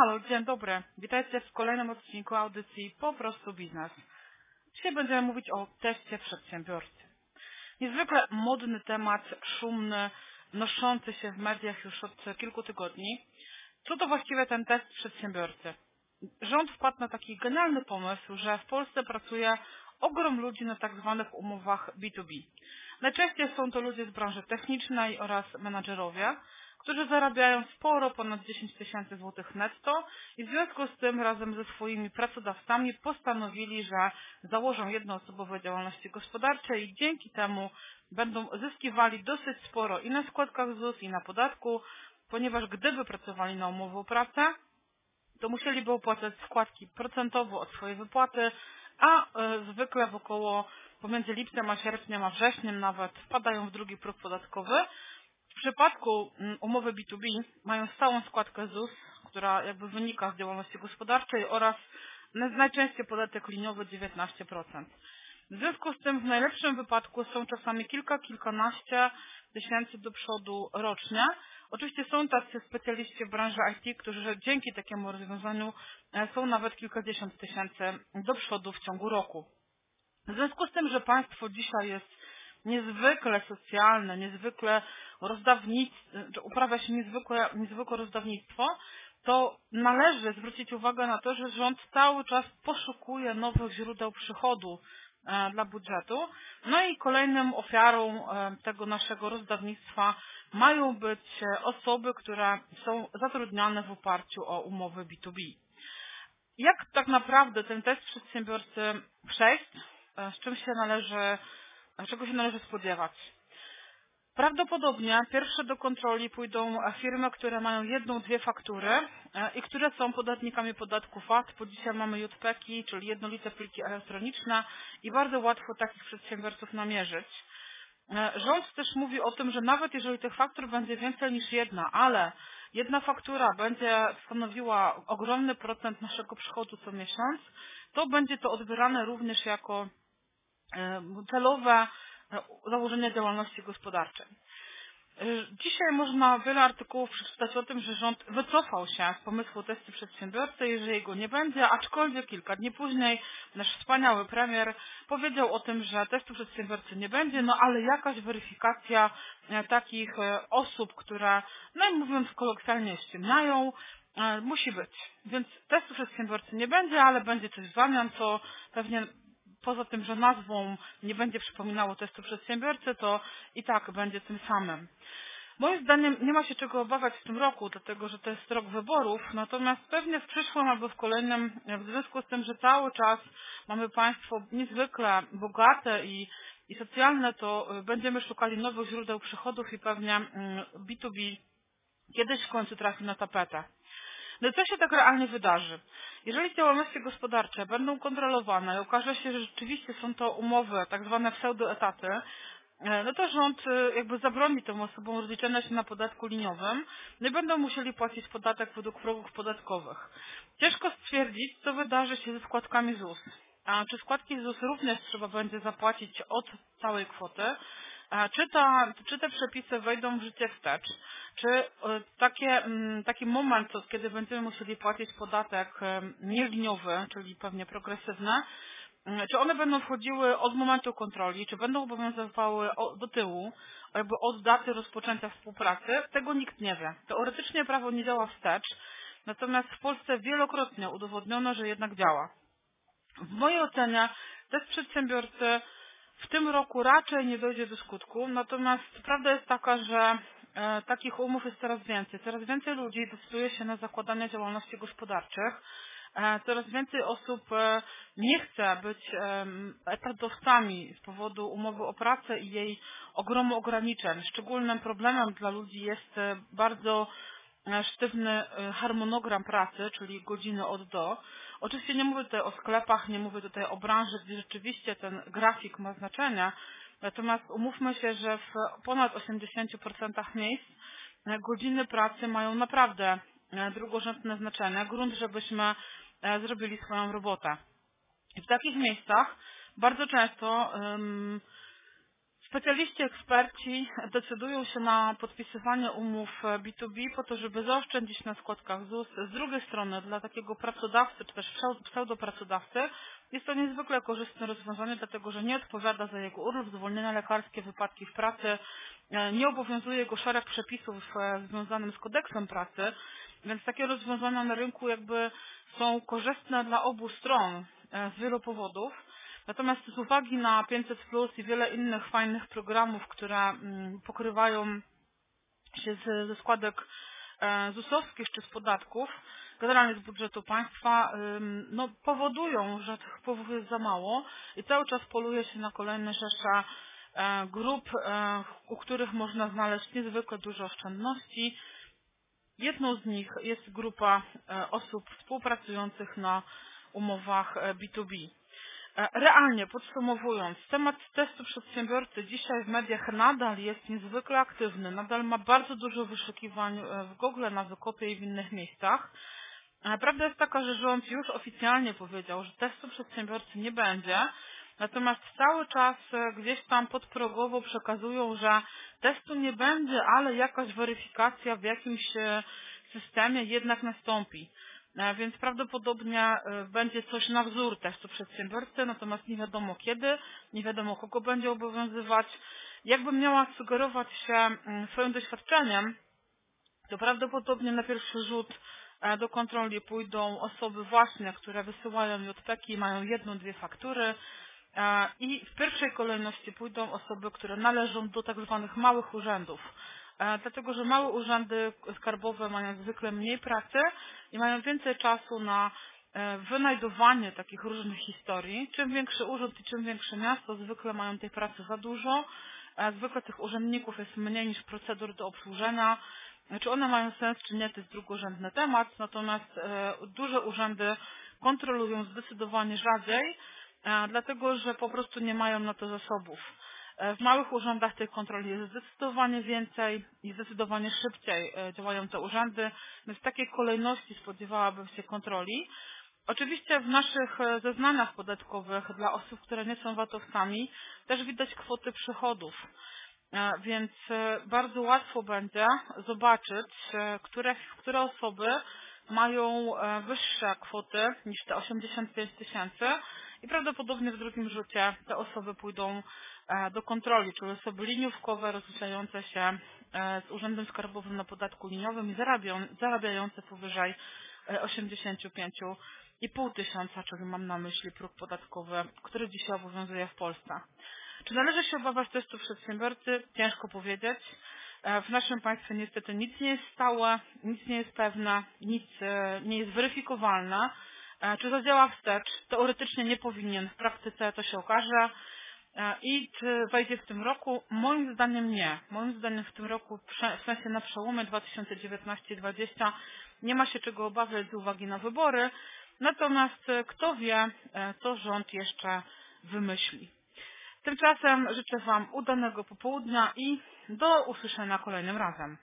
Halo, dzień dobry. Witajcie w kolejnym odcinku audycji Po prostu Biznes. Dzisiaj będziemy mówić o teście przedsiębiorcy. Niezwykle modny temat, szumny, noszący się w mediach już od kilku tygodni. Co to właściwie ten test przedsiębiorcy? Rząd wpadł na taki genialny pomysł, że w Polsce pracuje ogrom ludzi na tak zwanych umowach B2B. Najczęściej są to ludzie z branży technicznej oraz menadżerowie, którzy zarabiają sporo, ponad 10 tysięcy złotych netto i w związku z tym razem ze swoimi pracodawcami postanowili, że założą jednoosobowe działalności gospodarcze i dzięki temu będą zyskiwali dosyć sporo i na składkach ZUS i na podatku, ponieważ gdyby pracowali na umowę o pracę, to musieliby opłacać składki procentowo od swojej wypłaty, a y, zwykle w około pomiędzy lipcem a sierpniem, a wrześniem nawet wpadają w drugi próg podatkowy, w przypadku mm, umowy B2B mają stałą składkę ZUS, która jakby wynika z działalności gospodarczej oraz najczęściej podatek liniowy 19%. W związku z tym w najlepszym wypadku są czasami kilka, kilkanaście tysięcy do przodu rocznie. Oczywiście są tacy specjaliści w branży IT, którzy dzięki takiemu rozwiązaniu e, są nawet kilkadziesiąt tysięcy do przodu w ciągu roku. W związku z tym, że państwo dzisiaj jest niezwykle socjalne, niezwykle rozdawnictwo, uprawia się niezwykłe, niezwykłe rozdawnictwo, to należy zwrócić uwagę na to, że rząd cały czas poszukuje nowych źródeł przychodu e, dla budżetu. No i kolejnym ofiarą e, tego naszego rozdawnictwa mają być osoby, które są zatrudniane w oparciu o umowy B2B. Jak tak naprawdę ten test przedsiębiorcy przejść? E, z czym się należy czego się należy spodziewać? Prawdopodobnie pierwsze do kontroli pójdą firmy, które mają jedną, dwie faktury e, i które są podatnikami podatku VAT, bo dzisiaj mamy JPEGi, czyli jednolite pliki elektroniczne i bardzo łatwo takich przedsiębiorców namierzyć. E, rząd też mówi o tym, że nawet jeżeli tych faktur będzie więcej niż jedna, ale jedna faktura będzie stanowiła ogromny procent naszego przychodu co miesiąc, to będzie to odbierane również jako celowe e, założenia działalności gospodarczej. E, dzisiaj można wiele artykułów przeczytać o tym, że rząd wycofał się z pomysłu testu przedsiębiorcy i że jego nie będzie, aczkolwiek kilka dni później nasz wspaniały premier powiedział o tym, że testu przedsiębiorcy nie będzie, no ale jakaś weryfikacja takich osób, które, no mówiąc kolokwialnie, ściemniają, musi być. Więc testu przedsiębiorcy nie będzie, ale będzie coś w zamian, co pewnie poza tym, że nazwą nie będzie przypominało testu przedsiębiorcy, to i tak będzie tym samym. Moim zdaniem nie ma się czego obawiać w tym roku, dlatego że to jest rok wyborów, natomiast pewnie w przyszłym albo w kolejnym, w związku z tym, że cały czas mamy państwo niezwykle bogate i, i socjalne, to y, będziemy szukali nowych źródeł przychodów i pewnie B2B mm, kiedyś w końcu trafi na tapetę. No co się tak realnie wydarzy? Jeżeli działalności gospodarcze będą kontrolowane i okaże się, że rzeczywiście są to umowy, tak zwane pseudoetaty, e, no to rząd e, jakby zabroni tym osobom rozliczenia się na podatku liniowym, no i będą musieli płacić podatek według progów podatkowych. Ciężko stwierdzić, co wydarzy się ze składkami ZUS. A czy składki ZUS również trzeba będzie zapłacić od całej kwoty, czy, czy te przepisy wejdą w życie wstecz? Czy e, takie, mm, taki moment, kiedy będziemy musieli płacić podatek e, nieliniowy, czyli pewnie progresywny, mm, czy one będą wchodziły od momentu kontroli, czy będą obowiązywały do tyłu, jakby od daty rozpoczęcia współpracy, tego nikt nie wie. Teoretycznie prawo nie działa wstecz, natomiast w Polsce wielokrotnie udowodniono, że jednak działa. W mojej ocenie test przedsiębiorcy w tym roku raczej nie dojdzie do skutku, natomiast prawda jest taka, że e, takich umów jest coraz więcej. Coraz więcej ludzi decyduje się na zakładanie działalności gospodarczych. E, coraz więcej osób e, nie chce być etatowcami z powodu umowy o pracę i jej ogromu ograniczeń. Szczególnym problemem dla ludzi jest bardzo sztywny harmonogram pracy, czyli godziny od do. Oczywiście nie mówię tutaj o sklepach, nie mówię tutaj o branży, gdzie rzeczywiście ten grafik ma znaczenie, natomiast umówmy się, że w ponad 80% miejsc e, godziny pracy mają naprawdę e, drugorzędne znaczenie, grunt, żebyśmy e, zrobili swoją robotę. W takich miejscach bardzo często Specjaliści, eksperci decydują się na podpisywanie umów B2B po to, żeby zaoszczędzić na składkach ZUS. Z drugiej strony dla takiego pracodawcy, czy też pseudopracodawcy jest to niezwykle korzystne rozwiązanie, dlatego że nie odpowiada za jego urlop, zwolnienia lekarskie, wypadki w pracy, e, nie obowiązuje go szereg przepisów e, związanych z kodeksem pracy, więc takie rozwiązania na rynku jakby są korzystne dla obu stron e, z wielu powodów. Natomiast z uwagi na 500 Plus i wiele innych fajnych programów, które mm, pokrywają się ze składek e, ZUS-owskich czy z podatków, generalnie z budżetu państwa, no, powodują, że tych wpływów jest za mało i cały czas poluje się na kolejne rzesze e, grup, e, u których można znaleźć niezwykle dużo oszczędności. Jedną z nich jest grupa osób współpracujących na umowach B2B. E, realnie podsumowując, temat testu przedsiębiorcy dzisiaj w mediach nadal jest niezwykle aktywny, nadal ma bardzo dużo wyszukiwań e, w Google, na Wykopie i w innych miejscach. E, prawda jest taka, że rząd już oficjalnie powiedział, że testu przedsiębiorcy nie będzie, natomiast cały czas gdzieś tam podprogowo przekazują, że testu nie będzie, ale jakaś weryfikacja w jakimś systemie jednak nastąpi. E, więc prawdopodobnie e, będzie coś na wzór testu przedsiębiorcy, natomiast nie wiadomo kiedy, nie wiadomo kogo będzie obowiązywać. Jakbym miała sugerować się swoim doświadczeniem, to prawdopodobnie na pierwszy rzut e, do kontroli pójdą osoby właśnie, które wysyłają JPK i mają jedną, dwie faktury i w pierwszej kolejności pójdą osoby, które należą do tak zwanych małych urzędów E, dlatego że małe urzędy skarbowe mają zwykle mniej pracy i mają więcej czasu na e, wynajdowanie takich różnych historii. Czym większy urząd i czym większe miasto, zwykle mają tej pracy za dużo. E, zwykle tych urzędników jest mniej niż procedur do obsłużenia. Czy one mają sens, czy nie, to jest drugorzędny temat. Natomiast duże urzędy kontrolują zdecydowanie rzadziej, dlatego że po prostu nie mają na to zasobów. E, w małych urzędach tych kontroli jest zdecydowanie więcej i zdecydowanie szybciej e, działające urzędy, więc w takiej kolejności spodziewałabym się kontroli. Oczywiście w naszych e, zeznaniach podatkowych dla osób, które nie są VAT-owcami też widać kwoty przychodów, więc bardzo łatwo będzie zobaczyć, które, które osoby mają wyższe kwoty niż te 85 tysięcy i prawdopodobnie w drugim rzucie te osoby pójdą E, do kontroli, czyli osoby liniówkowe rozliczające się e, z Urzędem Skarbowym na podatku liniowym i zarabiające powyżej 85,5 e, tysiąca, czyli mam na myśli próg podatkowy, który dzisiaj obowiązuje w Polsce. Czy należy się obawiać testu przedsiębiorcy? Ciężko powiedzieć. W naszym państwie niestety nic nie jest stałe, nic nie jest pewne, nic nie jest weryfikowalne. Czy zadziała wstecz? Teoretycznie nie powinien, w praktyce to się okaże. E, I czy wejdzie w tym roku? Moim zdaniem nie. Moim zdaniem w tym roku, w sensie na przełomie 2019-2020 nie ma się czego obawiać z uwagi na wybory. Natomiast e, kto wie, e, co rząd jeszcze wymyśli. Tymczasem życzę Wam udanego popołudnia i do usłyszenia kolejnym razem.